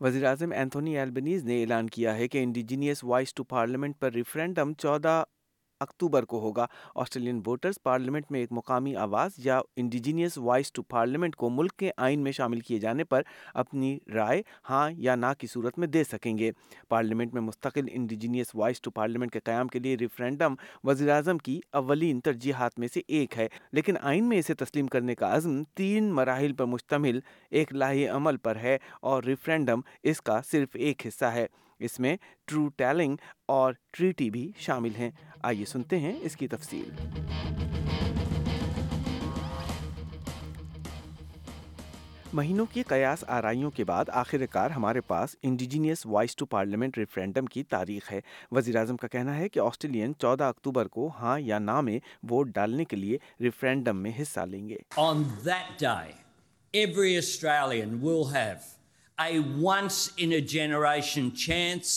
وزیر اعظم Anthony Albanese نے اعلان کیا ہے کہ انڈیجینیس وائس ٹو پارلیمنٹ پر ریفرینڈم چودہ اکتوبر کو ہوگا۔ آسٹریلین ووٹرز پارلیمنٹ میں ایک مقامی آواز یا انڈیجینیس وائس ٹو پارلیمنٹ کو ملک کے آئین میں شامل کیے جانے پر اپنی رائے ہاں یا نہ کی صورت میں دے سکیں گے۔ پارلیمنٹ میں مستقل انڈیجینیس وائس ٹو پارلیمنٹ کے قیام کے لیے ریفرینڈم وزیر اعظم کی اولین ترجیحات میں سے ایک ہے۔ لیکن آئین میں اسے تسلیم کرنے کا عزم تین مراحل پر مشتمل ایک لاہی عمل پر ہے اور ریفرینڈم اس کا صرف ایک حصہ ہے۔ اس میں ٹرو ٹیلنگ اور ٹریٹی بھی شامل ہیں۔ آئیے سنتے ہیں اس کی تفصیل۔ مہینوں کی قیاس آرائیوں کے بعد آخر کار ہمارے پاس indigenous voice to parliament referendum کی تاریخ ہے۔ وزیراعظم کا کہنا ہے کہ آسٹریلین چودہ اکتوبر کو ہاں یا نہ میں ووٹ ڈالنے کے لیے ریفرینڈم میں حصہ لیں گے۔ On that day, every Australian will have a once in a generation chance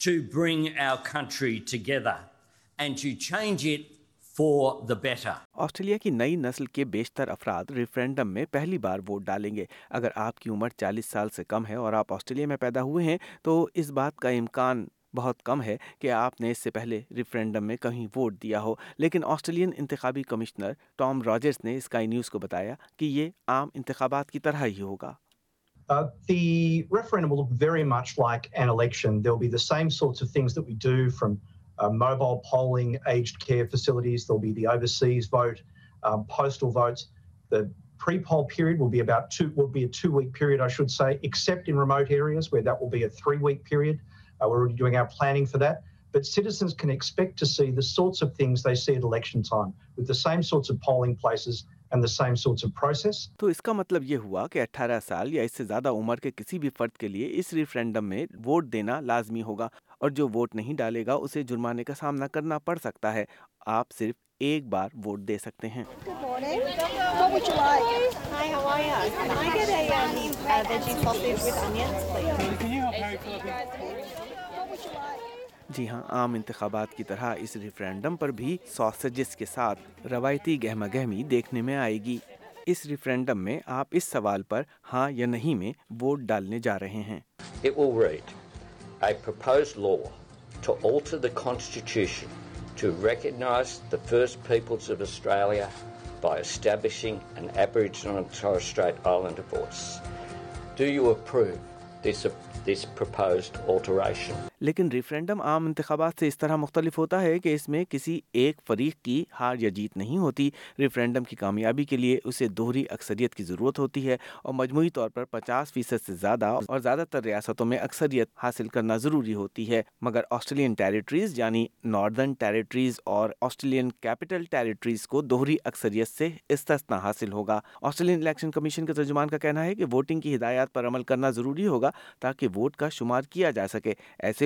to bring our country together and to change it for the better. Australia کی نئی نسل کے بیشتر افراد ریفرینڈم میں پہلی بار ووٹ ڈالیں گے۔ اگر آپ کی عمر چالیس سال سے کم ہے اور آپ آسٹریلیا میں پیدا ہوئے ہیں، تو اس بات کا امکان بہت کم ہے کہ آپ نے اس سے پہلے ریفرینڈم میں کہیں ووٹ دیا ہو۔ لیکن آسٹریلین انتخابی کمشنر ٹام راجرس نے اسکائی نیوز کو بتایا کہ یہ عام انتخابات کی طرح ہی ہوگا۔ Uh, the referendum will look very much like an election. There'll be the same sorts of things that we do from uh, mobile polling, aged care facilities. There'll be the overseas vote, um, postal votes. The pre-poll period will be about two. Will be a two-week period, I should say, except in remote areas where that will be a three-week period. Uh, we're already doing our planning for that. But citizens can expect to see the sorts of things they see at election time, with the same sorts of polling places تو اس کا مطلب یہ ہوا کہ اٹھارہ سال یا اس سے زیادہ عمر کے کسی بھی فرد کے لیے اس ریفرینڈم میں ووٹ دینا لازمی ہوگا اور جو ووٹ نہیں ڈالے گا اسے جرمانے کا سامنا کرنا پڑ سکتا ہے۔ آپ صرف ایک بار ووٹ دے سکتے ہیں۔ جی ہاں عام انتخابات کی طرح اس ریفرینڈم پر بھی ساسجز کے ساتھ روایتی گہما گہمی دیکھنے میں آئے گی۔ اس ریفرینڈم میں آپ اس سوال پر ہاں یا نہیں میں ووٹ ڈالنے جا رہے ہیں۔ Do you approve this, this proposed alteration? لیکن ریفرینڈم عام انتخابات سے اس طرح مختلف ہوتا ہے کہ اس میں کسی ایک فریق کی ہار یا جیت نہیں ہوتی۔ ریفرینڈم کی کامیابی کے لیے اسے دوہری اکثریت کی ضرورت ہوتی ہے اور مجموعی طور پر پچاس فیصد سے زیادہ اور زیادہ تر ریاستوں میں اکثریت حاصل کرنا ضروری ہوتی ہے۔ مگر آسٹریلین ٹیریٹریز یعنی ناردرن ٹیریٹریز اور آسٹریلین کیپٹل ٹیریٹریز کو دوہری اکثریت سے استثنا حاصل ہوگا۔ آسٹریلین الیکشن کمیشن کے ترجمان کا کہنا ہے کہ ووٹنگ کی ہدایات پر عمل کرنا ضروری ہوگا تاکہ ووٹ کا شمار کیا جا سکے۔ ایسے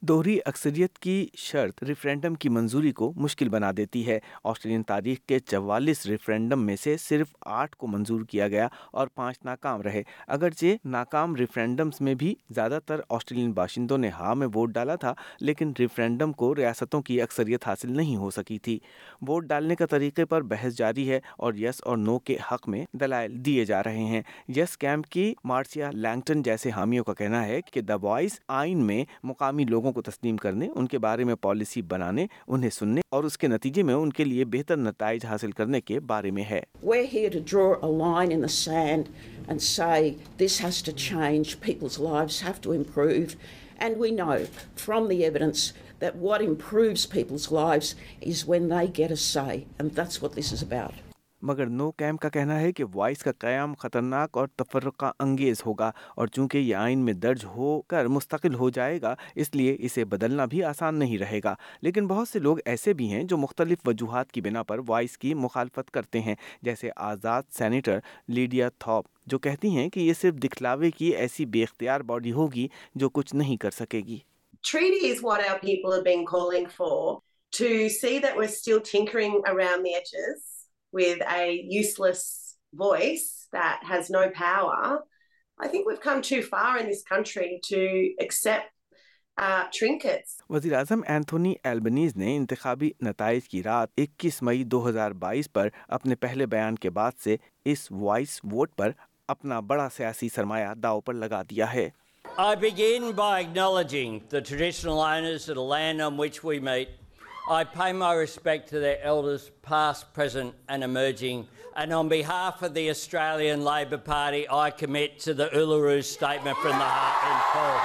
دوہری اکثریت کی شرط ریفرینڈم کی منظوری کو مشکل بنا دیتی ہے۔ آسٹریلین تاریخ کے چوالیس ریفرینڈم میں سے صرف آٹھ کو منظور کیا گیا اور پانچ ناکام رہے۔ اگرچہ ناکام ریفرینڈمز میں بھی زیادہ تر آسٹریلین باشندوں نے ہاں میں ووٹ ڈالا تھا، لیکن ریفرینڈم کو ریاستوں کی اکثریت حاصل نہیں ہو سکی تھی۔ ووٹ ڈالنے کا طریقے پر بحث جاری ہے اور یس اور نو کے حق میں دلائل دیے جا رہے ہیں۔ یس کیمپ کی مارسیا لینگٹن جیسے حامیوں کا کہنا ہے کہ دا وائس آئین میں میں مقامی لوگوں کو تسلیم کرنے، ان کے بارے میں پالیسی بنانے، انہیں سننے اور اس کے نتیجے میں ان کے لیے بہتر نتائج حاصل کرنے کے بارے میں ہے And we know from the evidence that what improves people's lives is when they get a say. And that's what this is about. مگر نو کیمپ کا کہنا ہے کہ وائس کا قیام خطرناک اور تفرقہ انگیز ہوگا اور چونکہ یہ آئین میں درج ہو کر مستقل ہو جائے گا، اس لیے اسے بدلنا بھی آسان نہیں رہے گا۔ لیکن بہت سے لوگ ایسے بھی ہیں جو مختلف وجوہات کی بنا پر وائس کی مخالفت کرتے ہیں، جیسے آزاد سینیٹر لیڈیا تھاپ جو کہتی ہیں کہ یہ صرف دکھلاوے کی ایسی بے اختیار باڈی ہوگی جو کچھ نہیں کر سکے گی۔ Treaty is what our people have been calling for to see that we're still tinkering around the edges. with a useless voice that has no power, I think we've come too far in this country to accept uh, وزیر اعظم Anthony Albanese نے انتخابی نتائج کی رات اکیس مئی دو ہزار بائیس پر اپنے پہلے بیان کے بعد سے اس وائس ووٹ پر اپنا بڑا سیاسی سرمایہ داؤ پر لگا دیا ہے۔ I pay my respect to their elders, past, present, and emerging. And on behalf of the Australian Labor Party, I commit to the Uluru Statement from the Heart in full.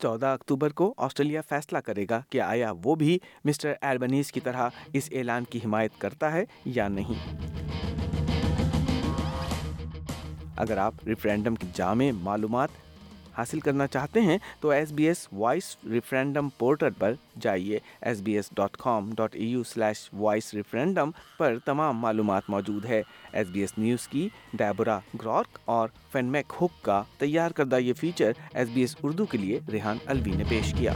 14 اکتوبر کو Australia فیصلہ کرے گا کہ آیا وہ بھی mister Albanese کی طرح اس اعلان کی حمایت کرتا ہے یا نہیں اگر آپ ریفرینڈم کے جامع معلومات حاصل کرنا چاہتے ہیں، تو S B S voice referendum portal پر جائیے S B S dot com dot A U slash voice referendum پر تمام معلومات موجود ہے ایس بی ایس نیوز کی ڈیبورا گرارک اور فینمیک ہک کا تیار کردہ یہ feature S B S Urdu کے لیے ریحان الوی نے پیش کیا۔